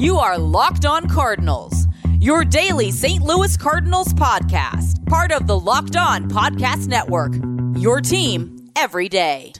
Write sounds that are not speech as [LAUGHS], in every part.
You are Locked On Cardinals, your daily St. Louis Cardinals podcast, part of the Locked On Podcast Network. Your team every day.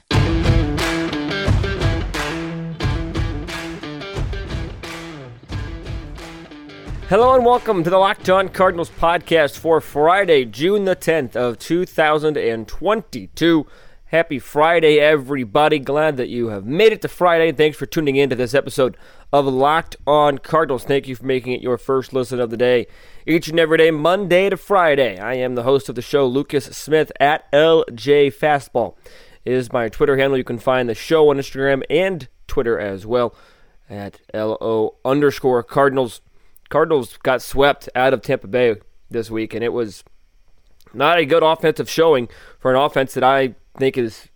Hello and welcome to the Locked On Cardinals podcast for Friday, June the 10th of 2022. Happy Friday, everybody. Glad that you have made it to Friday. Thanks for tuning in to this episode of Locked On Cardinals. Thank you for making it your first listen of the day. Each and every day, Monday to Friday. I am the host of the show, Lucas Smith at LJ Fastball. Is my Twitter handle. You can find the show on Instagram and Twitter as well at LO underscore Cardinals. Cardinals got swept out of Tampa Bay this week, and it was not a good offensive showing for an offense that I think is,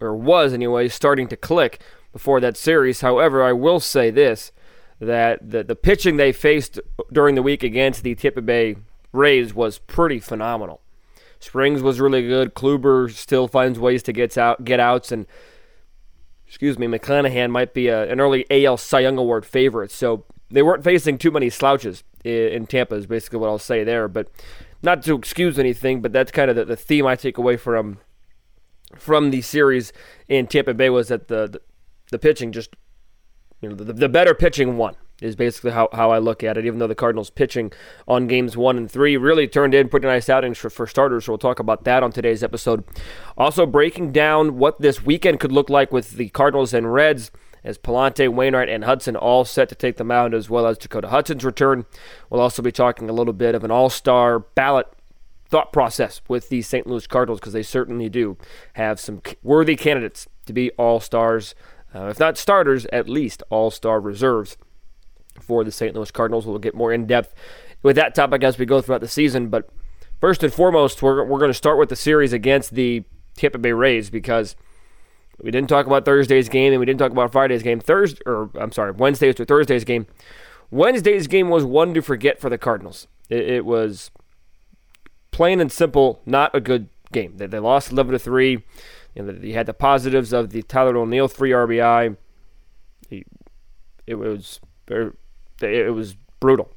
or was anyway, starting to click before that series. However, I will say this that the, the pitching they faced during the week against the Tampa Bay Rays was pretty phenomenal. Springs was really good. Kluber still finds ways to get out, get outs, and excuse me, McClanahan might be a, an early AL Cy Young Award favorite. So they weren't facing too many slouches in, in Tampa. Is basically what I'll say there. But not to excuse anything, but that's kind of the, the theme I take away from from the series in Tampa Bay was that the the, the pitching just you know the, the better pitching won is basically how, how I look at it. Even though the Cardinals pitching on games one and three really turned in pretty nice outings for, for starters, so we'll talk about that on today's episode. Also breaking down what this weekend could look like with the Cardinals and Reds as Pallante, Wainwright, and Hudson all set to take the mound, as well as Dakota Hudson's return. We'll also be talking a little bit of an all star ballot thought process with the St. Louis Cardinals because they certainly do have some worthy candidates to be all stars, uh, if not starters, at least all star reserves for the St. Louis Cardinals. We'll get more in depth with that topic as we go throughout the season. But first and foremost, we're, we're going to start with the series against the Tampa Bay Rays because we didn't talk about Thursday's game and we didn't talk about Friday's game. Thursday, or I'm sorry, Wednesday's to Thursday's game. Wednesday's game was one to forget for the Cardinals. It, it was plain and simple, not a good game. They, they lost 11 to three. You, know, had the positives of the Tyler O'Neill three RBI. He, it was it was brutal.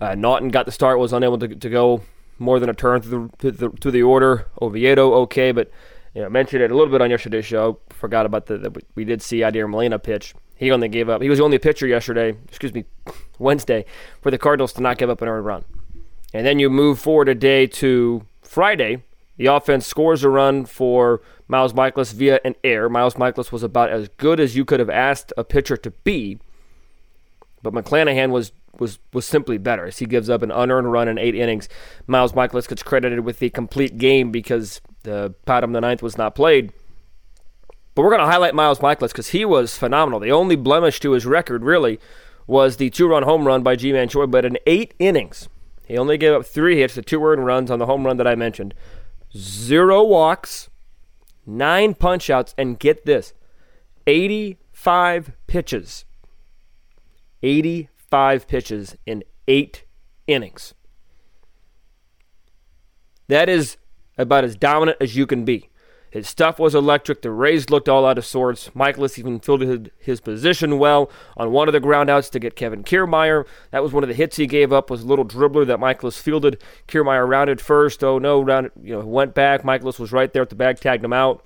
Uh, Naughton got the start, was unable to, to go more than a turn through the, through the, the order. Oviedo okay, but you know, I mentioned it a little bit on yesterday's show. Forgot about the, the we did see Yadier Molina pitch. He only gave up. He was the only pitcher yesterday. Excuse me, [LAUGHS] Wednesday for the Cardinals to not give up an earned run. And then you move forward a day to Friday. The offense scores a run for Miles Mikolas via an error. Miles Mikolas was about as good as you could have asked a pitcher to be, but McClanahan was was was simply better as he gives up an unearned run in eight innings. Miles Mikolas gets credited with the complete game because the bottom of the ninth was not played. But we're going to highlight Miles Mikolas because he was phenomenal. The only blemish to his record really was the two-run home run by Ji-Man Choi, but in eight innings, he only gave up three hits the two earned runs on the home run that I mentioned. Zero walks, nine punchouts, and get this 85 pitches. 85 pitches in eight innings. That is about as dominant as you can be. His stuff was electric. The Rays looked all out of sorts. Mikolas even fielded his position well on one of the groundouts to get Kevin Kiermaier. That was one of the hits he gave up. Was a little dribbler that Mikolas fielded. Kiermaier rounded first. Oh no, rounded. You know, went back. Mikolas was right there at the bag, tagged him out.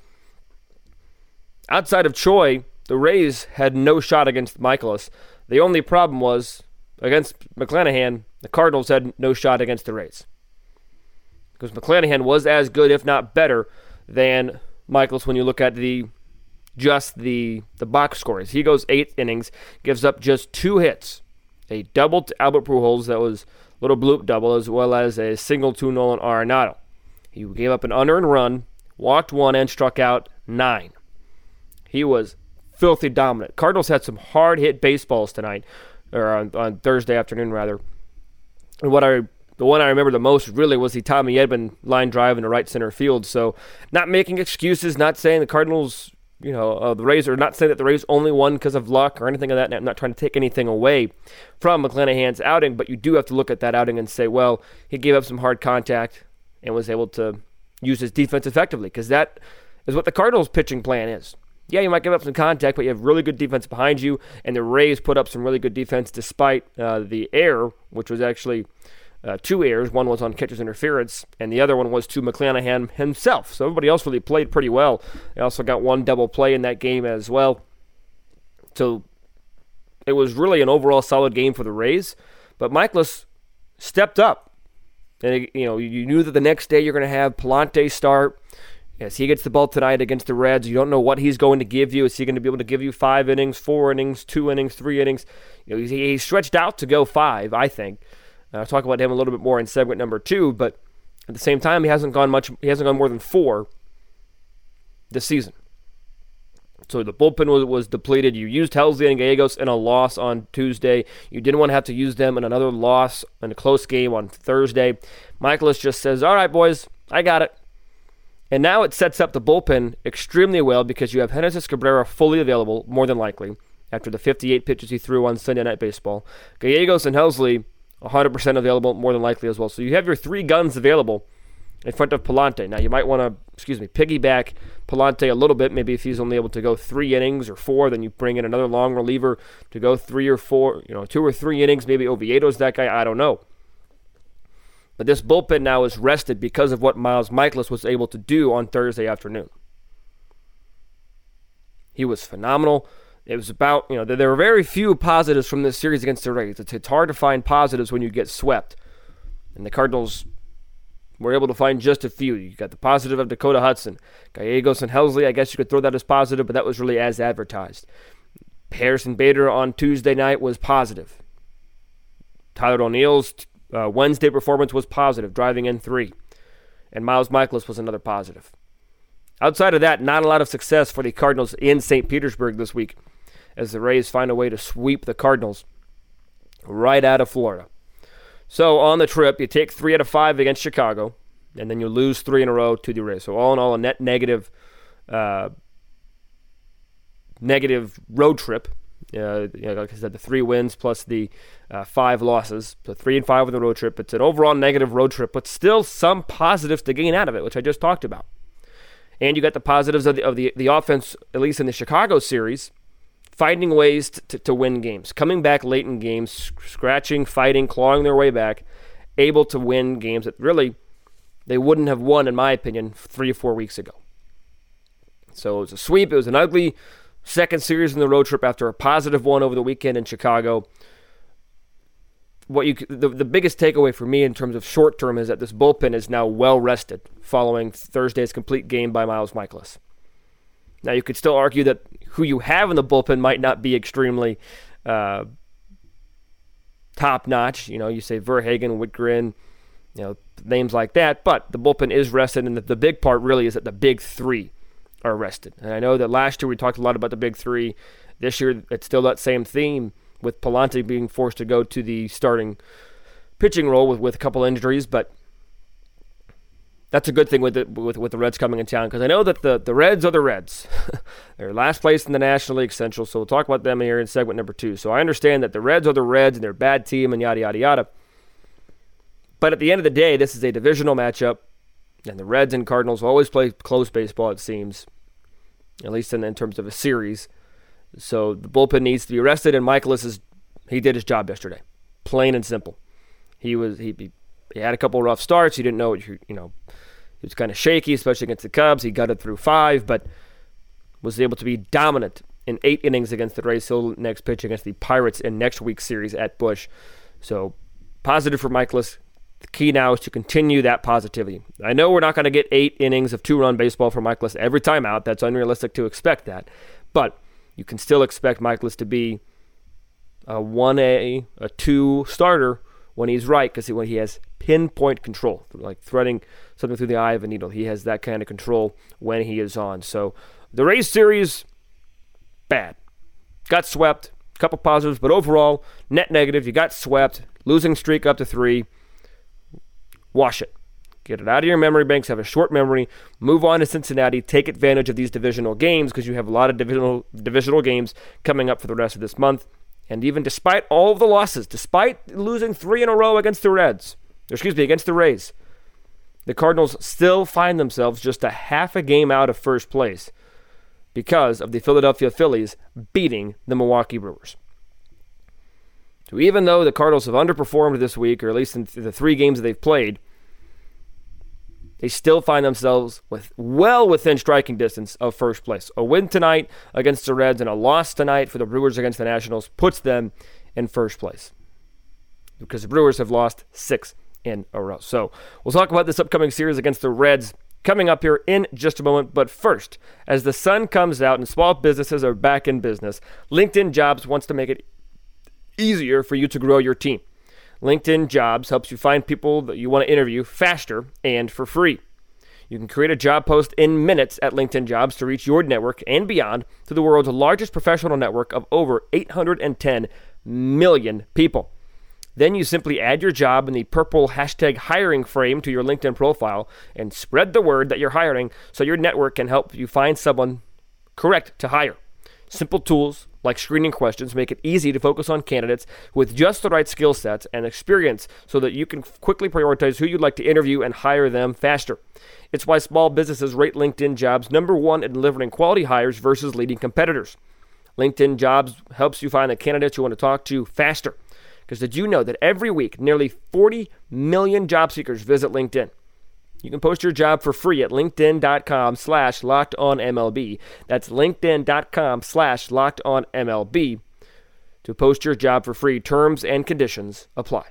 Outside of Choi, the Rays had no shot against Mikolas. The only problem was against McClanahan. The Cardinals had no shot against the Rays because McClanahan was as good, if not better, than Mikolas when you look at the just the the box scores. He goes eight innings, gives up just two hits, a double to Albert Pujols that was a little bloop double, as well as a single to Nolan Arenado. He gave up an unearned run, walked one, and struck out nine. He was filthy dominant. Cardinals had some hard hit baseballs tonight, or on, on Thursday afternoon rather. And what I the one I remember the most really was the Tommy Edman line drive in the right center field. So, not making excuses, not saying the Cardinals, you know, uh, the Rays are not saying that the Rays only won because of luck or anything of like that. I'm not trying to take anything away from McClanahan's outing, but you do have to look at that outing and say, well, he gave up some hard contact and was able to use his defense effectively because that is what the Cardinals' pitching plan is. yeah, you might give up some contact, but you have really good defense behind you. And the Rays put up some really good defense despite uh, the error, which was actually uh, two errors. One was on catcher's interference, and the other one was to McClanahan himself. So everybody else really played pretty well. They also got one double play in that game as well. So it was really an overall solid game for the Rays. But Mikolas stepped up. And, you know, you knew that the next day you're going to have Pallante start. As he gets the ball tonight against the Reds, you don't know what he's going to give you. Is he going to be able to give you five innings, four innings, two innings, three innings? You know, he, stretched out to go five, I think. Uh, I'll talk about him a little bit more in segment number two, but at the same time, he hasn't gone much. He hasn't gone more than four this season. So the bullpen was, was depleted. You used Helsley and Gallegos in a loss on Tuesday. You didn't want to have to use them in another loss in a close game on Thursday. Mikolas just says, "All right, boys, I got it." And now it sets up the bullpen extremely well because you have Genesis Cabrera fully available, more than likely, after the 58 pitches he threw on Sunday Night Baseball. Gallegos and Helsley, 100% available, more than likely as well. So you have your three guns available in front of Pallante. Now you might want to, excuse me, piggyback Pallante a little bit. Maybe if he's only able to go three innings or four, then you bring in another long reliever to go three or four, you know, two or three innings. Maybe Oviedo's that guy. I don't know. But this bullpen now is rested because of what Miles Mikolas was able to do on Thursday afternoon. He was phenomenal. It was about, you know, there were very few positives from this series against the Rays. It's, it's hard to find positives when you get swept. And the Cardinals were able to find just a few. You got the positive of Dakota Hudson. Gallegos and Helsley, I guess you could throw that as positive, but that was really as advertised. Harrison Bader on Tuesday night was positive. Tyler O'Neill's uh, Wednesday performance was positive, driving in three. And Miles Mikolas was another positive. Outside of that, not a lot of success for the Cardinals in St. Petersburg this week as the Rays find a way to sweep the Cardinals right out of Florida. So on the trip, you take three out of five against Chicago, and then you lose three in a row to the Rays. So all in all, a net negative, uh, negative road trip. Uh, you know, like I said, the three wins plus the uh, five losses, so three and five on the road trip. It's an overall negative road trip, but still some positives to gain out of it, which I just talked about. And you got the positives of the of the, the offense, at least in the Chicago series finding ways to, to, win games, coming back late in games, scratching, fighting, clawing their way back, able to win games that really they wouldn't have won, in my opinion, three or four weeks ago. So it was a sweep. It was an ugly second series in the road trip after a positive one over the weekend in Chicago. What you the, the biggest takeaway for me in terms of short term is that this bullpen is now well rested following Thursday's complete game by Miles Mikolas. Now you could still argue that who you have in the bullpen might not be extremely uh, top notch. You know, you say Verhagen, Wittgren, you know, names like that. But the bullpen is rested, and the, the big part really is that the big three are rested. And I know that last year we talked a lot about the big three. This year it's still that same theme with Pallante being forced to go to the starting pitching role with, with a couple injuries, but that's a good thing with the, with, with the Reds coming in town because I know that the, the Reds are the Reds. [LAUGHS] they're last place in the National League Central, so we'll talk about them here in segment number two. So I understand that the Reds are the Reds and they're a bad team and yada, yada, yada. But at the end of the day, this is a divisional matchup, and the Reds and Cardinals always play close baseball, it seems, at least in, in terms of a series. So the bullpen needs to be rested, and Mikolas is he did his job yesterday, plain and simple. He was he, he, he had a couple rough starts. He didn't know what you you know he was kind of shaky, especially against the Cubs. He gutted through five, but was able to be dominant in eight innings against the Rays. He'll next pitch against the Pirates in next week's series at Busch. So positive for Mikolas. The key now is to continue that positivity. I know we're not going to get eight innings of two-run baseball for Mikolas every time out. That's unrealistic to expect that, but you can still expect Mikolas to be a 1A, a 2 starter when he's right because when he has pinpoint control, like threading something through the eye of a needle. He has that kind of control when he is on. So the Rays series, bad. Got swept. Couple positives, but overall, net negative. You got swept. Losing streak up to three. Wash it. Get it out of your memory banks. Have a short memory. Move on to Cincinnati. Take advantage of these divisional games because you have a lot of divisional divisional games coming up for the rest of this month. And even despite all of the losses, despite losing three in a row against the Reds, excuse me, against the Rays, the Cardinals still find themselves just a half a game out of first place. because of the Philadelphia Phillies beating the Milwaukee Brewers. So even though the Cardinals have underperformed this week, or at least in the three games that they've played, they still find themselves with well within striking distance of first place. A win tonight against the Reds and a loss tonight for the Brewers against the Nationals puts them in first place because the Brewers have lost six in a row. So we'll talk about this upcoming series against the Reds coming up here in just a moment. But first, as the sun comes out and small businesses are back in business, LinkedIn Jobs wants to make it easier for you to grow your team. LinkedIn Jobs helps you find people that you want to interview faster and for free. You can create a job post in minutes at LinkedIn Jobs to reach your network and beyond to the world's largest professional network of over 810 million people. Then you simply add your job in the purple hashtag hiring frame to your LinkedIn profile and spread the word that you're hiring so your network can help you find someone correct to hire. Simple tools like screening questions make it easy to focus on candidates with just the right skill sets and experience so that you can quickly prioritize who you'd like to interview and hire them faster. It's why small businesses rate LinkedIn jobs number one in delivering quality hires versus leading competitors. LinkedIn jobs helps you find the candidates you want to talk to faster. Because did you know that every week nearly 40 million job seekers visit LinkedIn? You can post your job for free at linkedin.com slash locked on MLB. That's linkedin.com slash locked on MLB to post your job for free. Terms and conditions apply.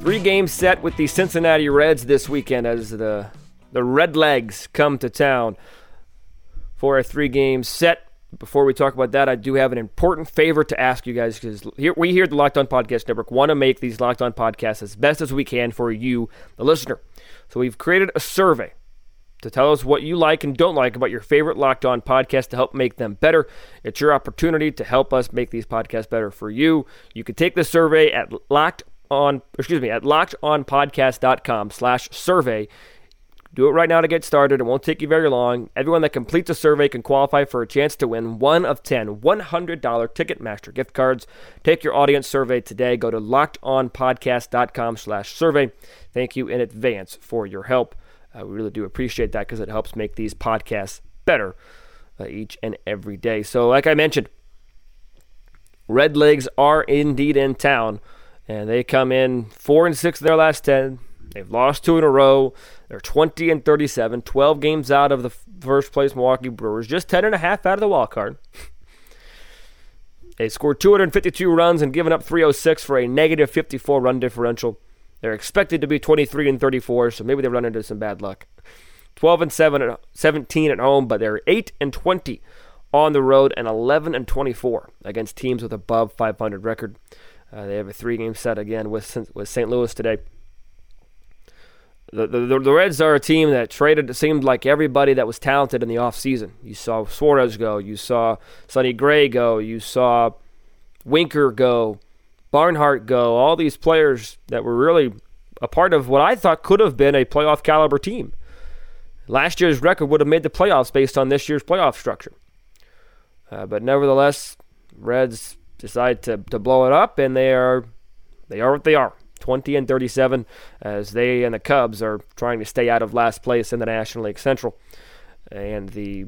Three games set with the Cincinnati Reds this weekend as the the Redlegs come to town for a three game set. Before we talk about that, I do have an important favor to ask you guys because we here at the Locked On Podcast Network want to make these Locked On podcasts as best as we can for you, the listener. So we've created a survey to tell us what you like and don't like about your favorite Locked On podcast to help make them better. It's your opportunity to help us make these podcasts better for you. You can take the survey at locked on excuse me at lockedonpodcast.com slash survey do it right now to get started. It won't take you very long. Everyone that completes a survey can qualify for a chance to win one of 10 $100 Ticketmaster gift cards. Take your audience survey today. Go to lockedonpodcast.com slash survey. Thank you in advance for your help. Uh, we really do appreciate that because it helps make these podcasts better uh, each and every day. So, like I mentioned, Red Legs are indeed in town, and they come in four and six in their last ten. They've lost two in a row. They're 20 and 37, 12 games out of the first place Milwaukee Brewers, just 10 and a half out of the wild card. they scored 252 runs and given up 306 for a negative 54 run differential. They're expected to be 23 and 34, so maybe they run into some bad luck. 12 and 7 17 at home, but they're 8 and 20 on the road and 11 and 24 against teams with above 500 record. Uh, they have a three-game set again with with St. Louis today. The, the, the Reds are a team that traded, it seemed like everybody that was talented in the offseason. You saw Suarez go, you saw Sonny Gray go, you saw Winker go, Barnhart go, all these players that were really a part of what I thought could have been a playoff caliber team. Last year's record would have made the playoffs based on this year's playoff structure. Uh, but nevertheless, Reds decide to, to blow it up, and they are they are what they are. 20 and 37 as they and the Cubs are trying to stay out of last place in the National League Central. And the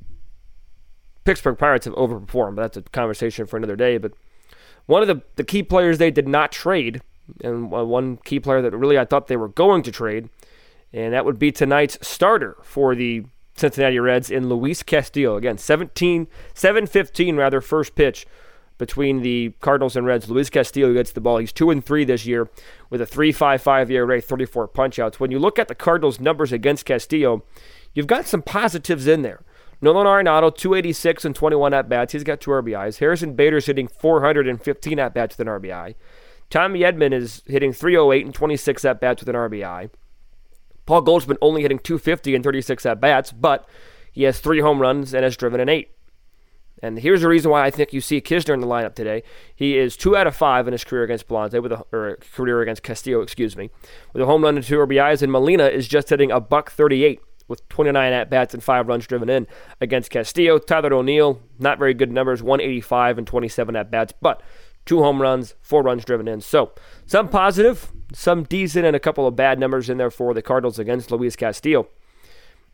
Pittsburgh Pirates have overperformed, but that's a conversation for another day. But one of the, the key players they did not trade, and one key player that really I thought they were going to trade, and that would be tonight's starter for the Cincinnati Reds in Luis Castillo. Again, 17, 7-15 rather, first pitch between the Cardinals and Reds. Luis Castillo gets the ball. He's 2 and 3 this year with a 3.55 ERA, 34 punchouts. When you look at the Cardinals' numbers against Castillo, you've got some positives in there. Nolan Arenado, 286 and 21 at bats. He's got two RBIs. Harrison Bader's hitting 415 at bats with an RBI. Tommy Edman is hitting 308 and 26 at bats with an RBI. Paul Goldschmidt only hitting 250 and 36 at bats, but he has three home runs and has driven an eight. And here's the reason why I think you see Knizner in the lineup today. He is two out of five in his career against Blonde, with a or career against Castillo, excuse me, with a home run and two RBIs. And Molina is just hitting a buck 38 with 29 at bats and five runs driven in against Castillo. Tyler O'Neill, not very good numbers, 185 and 27 at bats, but two home runs, four runs driven in. So some positive, some decent, and a couple of bad numbers in there for the Cardinals against Luis Castillo.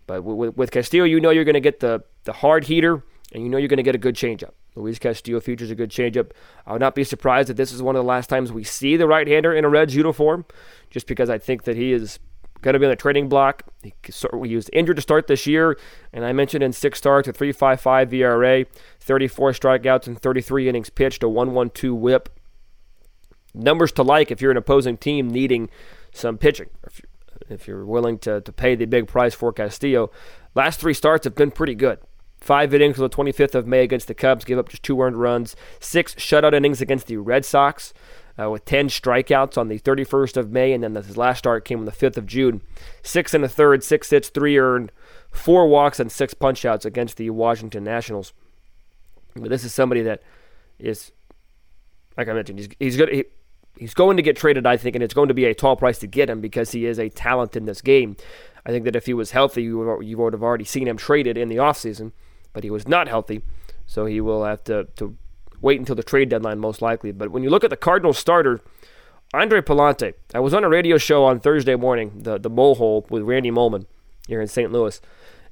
But with, with Castillo, you know you're going to get the, the hard heater, and you know you're going to get a good changeup. Luis Castillo features a good changeup. I would not be surprised if this is one of the last times we see the right-hander in a Reds uniform, just because I think that he is going to be on the trading block. He, he was injured to start this year, and I mentioned in six starts, a 3.55 ERA, 34 strikeouts, and 33 innings pitched, a 1.12 WHIP. Numbers to like if you're an opposing team needing some pitching. If, if you're willing to, to pay the big price for Castillo, last three starts have been pretty good. Five innings on the 25th of May against the Cubs, gave up just two earned runs. Six shutout innings against the Red Sox uh, with 10 strikeouts on the 31st of May, and then his last start came on the 5th of June. Six and a third, six hits, three earned, four walks, and six punchouts against the Washington Nationals. But this is somebody that is, like I mentioned, he's, he's good. He, he's going to get traded, I think, and it's going to be a tall price to get him because he is a talent in this game. I think that if he was healthy, you would, you would have already seen him traded in the offseason, but he was not healthy, so he will have to, to wait until the trade deadline, most likely. But when you look at the Cardinals starter, Andre Pallante, I was on a radio show on Thursday morning, the, the Mole Hole, with Randy Molman here in St. Louis.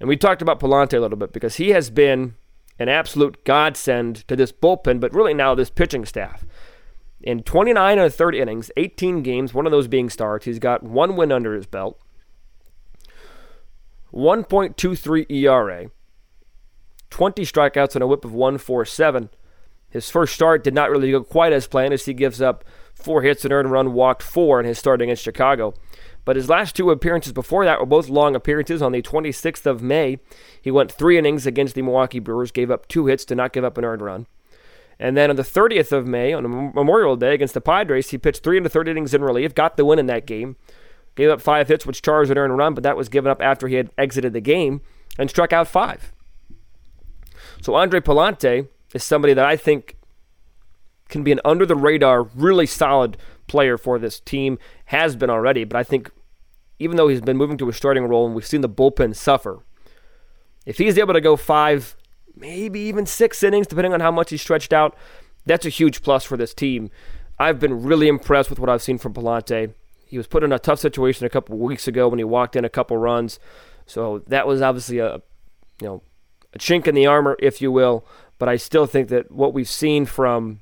And we talked about Pallante a little bit because he has been an absolute godsend to this bullpen, but really now this pitching staff. In 29 and a third innings, 18 games, one of those being starts, he's got one win under his belt, 1.23 ERA, 20 strikeouts, and a whip of 147. His first start did not really go quite as planned as he gives up four hits and earned run, walked four in his start against Chicago. But his last two appearances before that were both long appearances. On the 26th of May, he went three innings against the Milwaukee Brewers, gave up two hits, did not give up an earned run. And then on the 30th of May, on Memorial Day against the Padres, he pitched three and a third innings in relief, got the win in that game, gave up five hits, which charged an earned run, but that was given up after he had exited the game and struck out five. So Andre Pallante is somebody that I think can be an under the radar, really solid player for this team. Has been already, but I think even though he's been moving to a starting role and we've seen the bullpen suffer, if he's able to go five, maybe even six innings, depending on how much he's stretched out, that's a huge plus for this team. I've been really impressed with what I've seen from Pallante. He was put in a tough situation a couple weeks ago when he walked in a couple runs, so that was obviously a you know a chink in the armor, if you will. But I still think that what we've seen from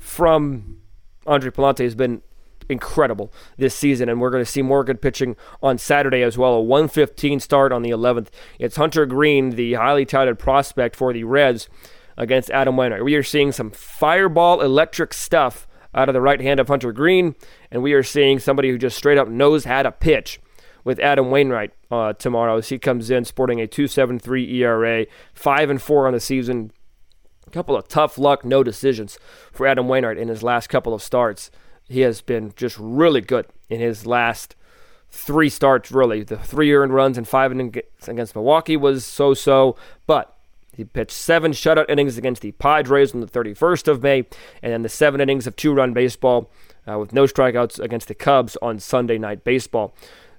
from Andre Pallante has been incredible this season, and we're going to see more good pitching on Saturday as well. A 115 start on the 11th. It's Hunter Greene, the highly touted prospect for the Reds, against Adam Wainwright. We are seeing some fireball electric stuff out of the right hand of Hunter Greene, and we are seeing somebody who just straight up knows how to pitch with Adam Wainwright uh, tomorrow as he comes in sporting a 2.73 ERA, five and four on the season. A couple of tough luck, no decisions for Adam Wainwright in his last couple of starts. He has been just really good in his last three starts. Really, the three earned runs and five against Milwaukee was so-so, but he pitched seven shutout innings against the Padres on the 31st of May, and then the seven innings of two-run baseball uh, with no strikeouts against the Cubs on Sunday Night Baseball.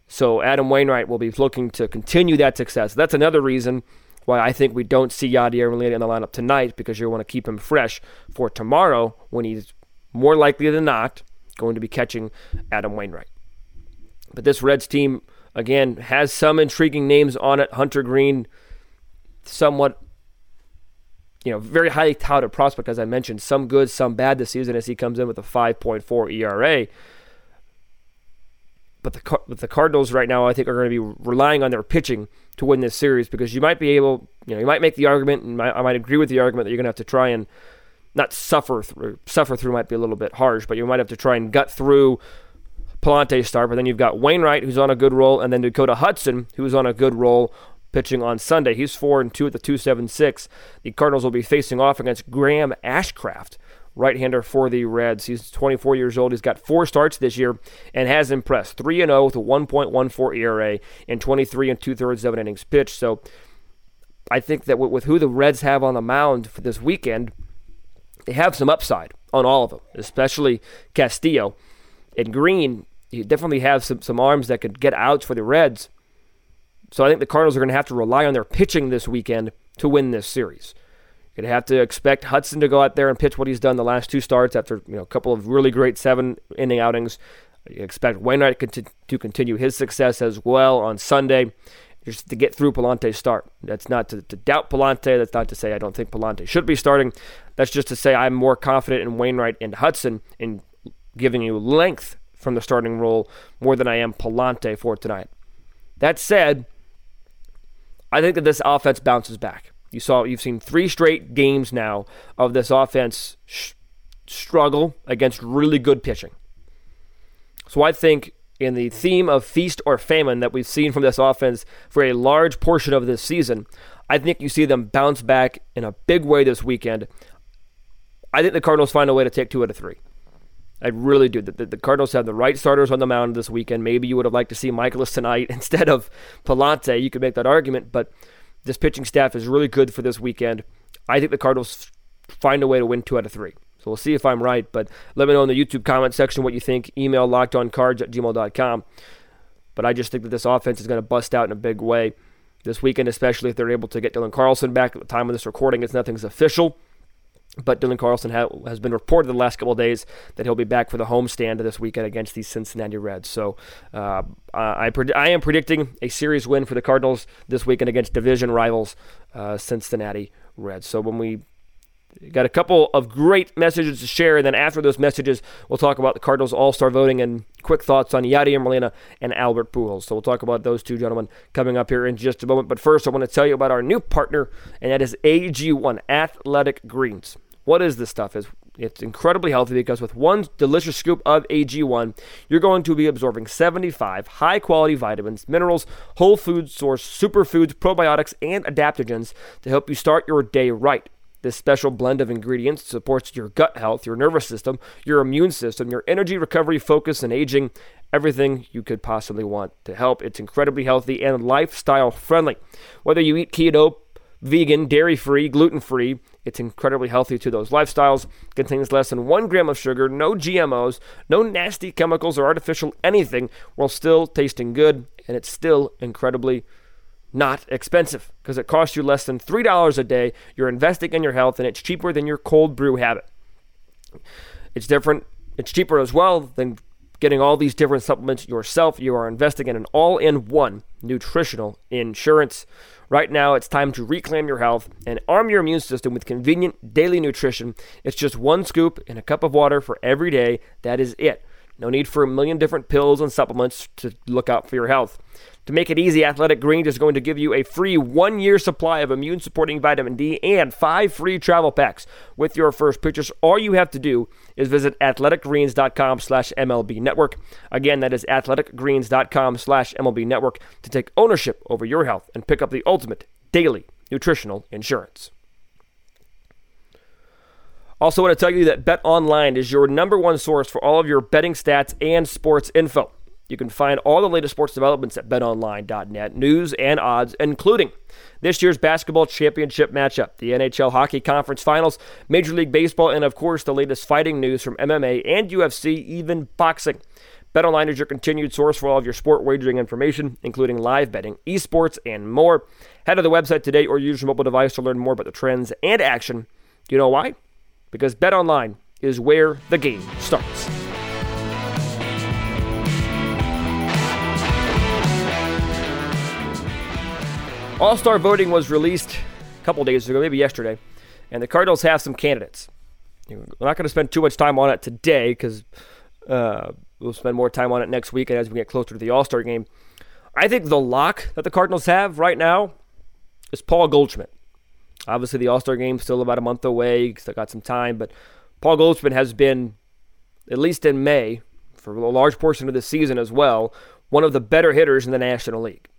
So Adam Wainwright will be looking to continue that success. That's another reason why I think we don't see Yadier Molina in the lineup tonight because you want to keep him fresh for tomorrow when he's more likely than not going to be catching Adam Wainwright. But this Reds team, again, has some intriguing names on it. Hunter Greene, somewhat, you know, very highly touted prospect, as I mentioned. Some good, some bad this season as he comes in with a 5.4 ERA. But the but the Cardinals right now, I think, are going to be relying on their pitching to win this series because you might be able, you know, you might make the argument, and I might agree with the argument that you're going to have to try and not suffer through. Suffer through might be a little bit harsh, but you might have to try and gut through Pallante's start. But then you've got Wainwright, who's on a good roll, and then Dakota Hudson, who's on a good roll pitching on Sunday. He's four and two at the two seven six. The Cardinals will be facing off against Graham Ashcraft, right hander for the Reds. He's 24 years old. He's got four starts this year and has impressed 3 0 with a 1.14 ERA in 23 and two thirds of an innings pitched. So I think that with who the Reds have on the mound for this weekend, they have some upside on all of them, especially Castillo. And Greene, you definitely have some, some arms that could get outs for the Reds. So I think the Cardinals are going to have to rely on their pitching this weekend to win this series To have to expect Hudson to go out there and pitch what he's done the last two starts after you know a couple of really great seven inning outings. You expect Wainwright to continue his success as well on Sunday just to get through Pallante's start. That's not to, to, doubt Pallante. That's not to say I don't think Pallante should be starting. That's just to say I'm more confident in Wainwright and Hudson in giving you length from the starting role more than I am Pallante for tonight. That said, I think that this offense bounces back. You saw you've seen three straight games now of this offense sh- struggle against really good pitching. So I think in the theme of feast or famine that we've seen from this offense for a large portion of this season, I think you see them bounce back in a big way this weekend. I think the Cardinals find a way to take two out of three. I really do. The, the, Cardinals have the right starters on the mound this weekend. Maybe you would have liked to see Mikolas tonight [LAUGHS] instead of Pallante. You could make that argument, but this pitching staff is really good for this weekend. I think the Cardinals find a way to win two out of three. So we'll see if I'm right. But let me know in the YouTube comment section what you think. Email lockedoncards at gmail.com. But I just think that this offense is going to bust out in a big way this weekend, especially if they're able to get Dylan Carlson back. At the time of this recording, it's nothing's official. But Dylan Carlson ha- has been reported the last couple of days that he'll be back for the homestand this weekend against the Cincinnati Reds. So uh, I, I am predicting a series win for the Cardinals this weekend against division rivals uh, Cincinnati Reds. So when we Got a couple of great messages to share, and then after those messages, we'll talk about the Cardinals All Star voting and quick thoughts on Yadier Molina and Albert Pujols. So we'll talk about those two gentlemen coming up here in just a moment. But first, I want to tell you about our new partner, and that is AG1 Athletic Greens. What is this stuff? Is it's incredibly healthy because with one delicious scoop of AG1, you're going to be absorbing 75 high quality vitamins, minerals, whole food source, superfoods, probiotics, and adaptogens to help you start your day right. This special blend of ingredients supports your gut health, your nervous system, your immune system, your energy recovery, focus, and aging. Everything you could possibly want to help. It's incredibly healthy and lifestyle friendly. Whether you eat keto, vegan, dairy free, gluten free, it's incredibly healthy to those lifestyles. Contains less than one gram of sugar, no GMOs, no nasty chemicals or artificial anything, while still tasting good, and it's still incredibly not expensive because it costs you less than $3 a day. You're investing in your health and it's cheaper than your cold brew habit. It's different, it's cheaper as well than getting all these different supplements yourself. You are investing in an all in one nutritional insurance. Right now, it's time to reclaim your health and arm your immune system with convenient daily nutrition. It's just one scoop in a cup of water for every day. That is it. No need for a million different pills and supplements to look out for your health. To make it easy, Athletic Greens is going to give you a free one year supply of immune supporting vitamin D and five free travel packs with your first purchase. All you have to do is visit athleticgreens.com slash MLB network. Again, that is athleticgreens.com slash MLB network to take ownership over your health and pick up the ultimate daily nutritional insurance. Also, want to tell you that Bet Online is your number one source for all of your betting stats and sports info. You can find all the latest sports developments at betonline.net, news and odds, including this year's basketball championship matchup, the NHL Hockey Conference Finals, Major League Baseball, and of course the latest fighting news from MMA and UFC, even boxing. BetOnline is your continued source for all of your sport wagering information, including live betting, esports, and more. Head to the website today or use your mobile device to learn more about the trends and action. Do you know why? Because BetOnline is where the game starts. All Star voting was released a couple days ago, maybe yesterday, and the Cardinals have some candidates. We're not going to spend too much time on it today because uh, we'll spend more time on it next week and as we get closer to the All Star game. I think the lock that the Cardinals have right now is Paul Goldschmidt. Obviously, the All Star game is still about a month away. Still got some time, but Paul Goldschmidt has been, at least in May, for a large portion of the season as well, one of the better hitters in the National League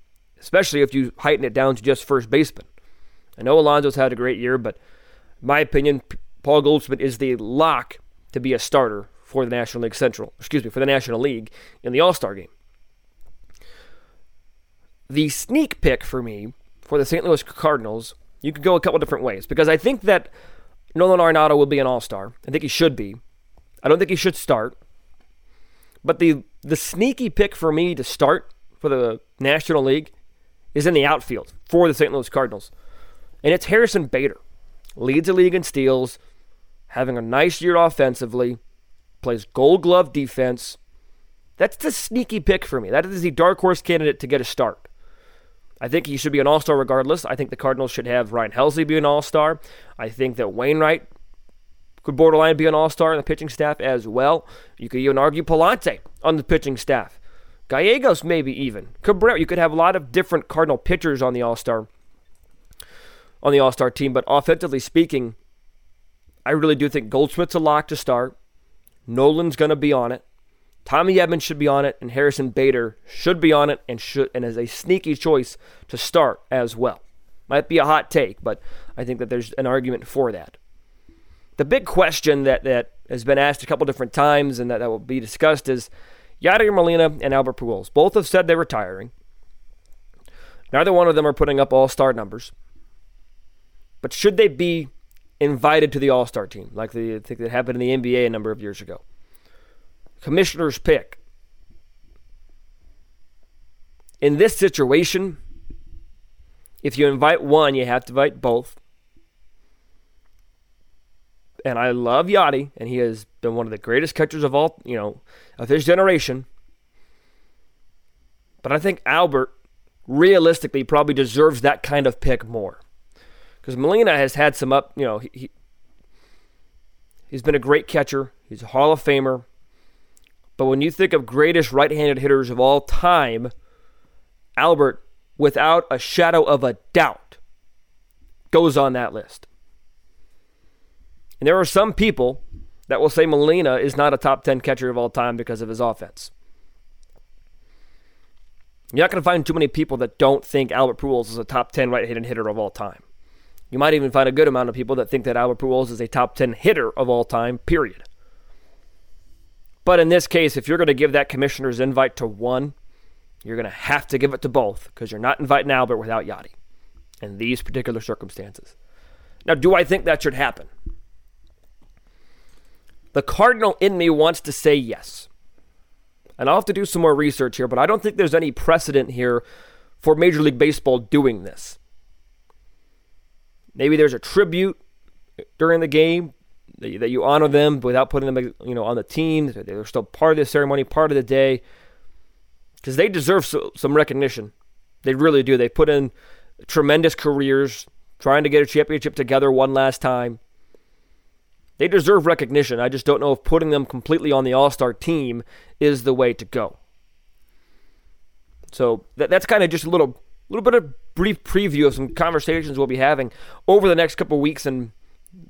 especially if you heighten it down to just first baseman. I know Alonso's had a great year, but my opinion, Paul Goldschmidt is the lock to be a starter for the National League Central, excuse me, for the National League in the All Star game. The sneak pick for me for the St. Louis Cardinals, you could go a couple different ways because I think that Nolan Arenado will be an All Star. I think he should be. I don't think he should start. But the the sneaky pick for me to start for the National League is in the outfield for the St. Louis Cardinals. And it's Harrison Bader. leads the league in steals, having a nice year offensively, plays gold glove defense. That's the sneaky pick for me. That is the dark horse candidate to get a start. I think he should be an all star regardless. I think the Cardinals should have Ryan Helsley be an all star. I think that Wainwright could borderline be an all star in the pitching staff as well. You could even argue Pallante on the pitching staff. Gallegos, maybe even. Cabrera. You could have a lot of different Cardinal pitchers on the all star on the all star team, but offensively speaking, I really do think Goldschmidt's a lock to start. Nolan's going to be on it. Tommy Edman should be on it, and Harrison Bader should be on it, and should and is a sneaky choice to start as well. Might be a hot take, but I think that there's an argument for that. The big question that, that has been asked a couple different times and that, that will be discussed is Yadier Molina and Albert Pujols. Both have said they're retiring. Neither one of them are putting up all star numbers. But should they be invited to the all star team, like the, I think that happened in the NBA a number of years ago? Commissioner's pick. In this situation, if you invite one, you have to invite both and I love Yadi, and he has been one of the greatest catchers of all, you know, of his generation. But I think Albert realistically probably deserves that kind of pick more. Because Molina has had some up, you know, he, he, he's been a great catcher. He's a Hall of Famer. But when you think of greatest right handed hitters of all time, Albert, without a shadow of a doubt, goes on that list. And there are some people that will say Molina is not a top 10 catcher of all time because of his offense. You're not going to find too many people that don't think Albert Pujols is a top 10 right-handed hitter of all time. You might even find a good amount of people that think that Albert Pujols is a top 10 hitter of all time, period. But in this case, if you're going to give that commissioner's invite to one, you're going to have to give it to both because you're not inviting Albert without Yadi in these particular circumstances. Now, do I think that should happen? The Cardinal in me wants to say yes. And I'll have to do some more research here, but I don't think there's any precedent here for Major League Baseball doing this. Maybe there's a tribute during the game that you honor them without putting them, you know, on the team. They're still part of the ceremony, part of the day, because they deserve some recognition. They really do. They put in tremendous careers trying to get a championship together one last time. They deserve recognition. I just don't know if putting them completely on the All Star team is the way to go. So that, that's kind of just a little little bit of brief preview of some conversations we'll be having over the next couple weeks and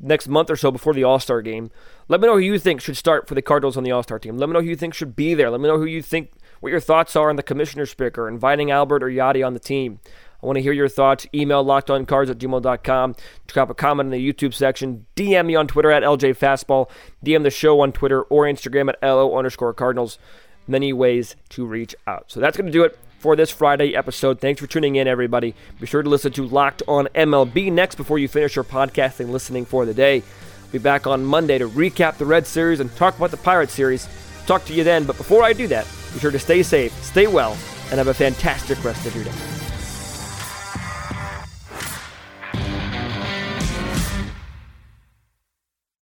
next month or so before the All Star game. Let me know who you think should start for the Cardinals on the All Star team. Let me know who you think should be there. Let me know who you think what your thoughts are on the commissioner's pick or inviting Albert or Yadi on the team. I want to hear your thoughts. Email lockedoncards at gmail.com. Drop a comment in the YouTube section. DM me on Twitter at LJFastball. DM the show on Twitter or Instagram at LO underscore Cardinals. Many ways to reach out. So that's going to do it for this Friday episode. Thanks for tuning in, everybody. Be sure to listen to Locked on MLB next before you finish your podcasting listening for the day. Be back on Monday to recap the Red Series and talk about the Pirate Series. Talk to you then, but before I do that, be sure to stay safe, stay well, and have a fantastic rest of your day.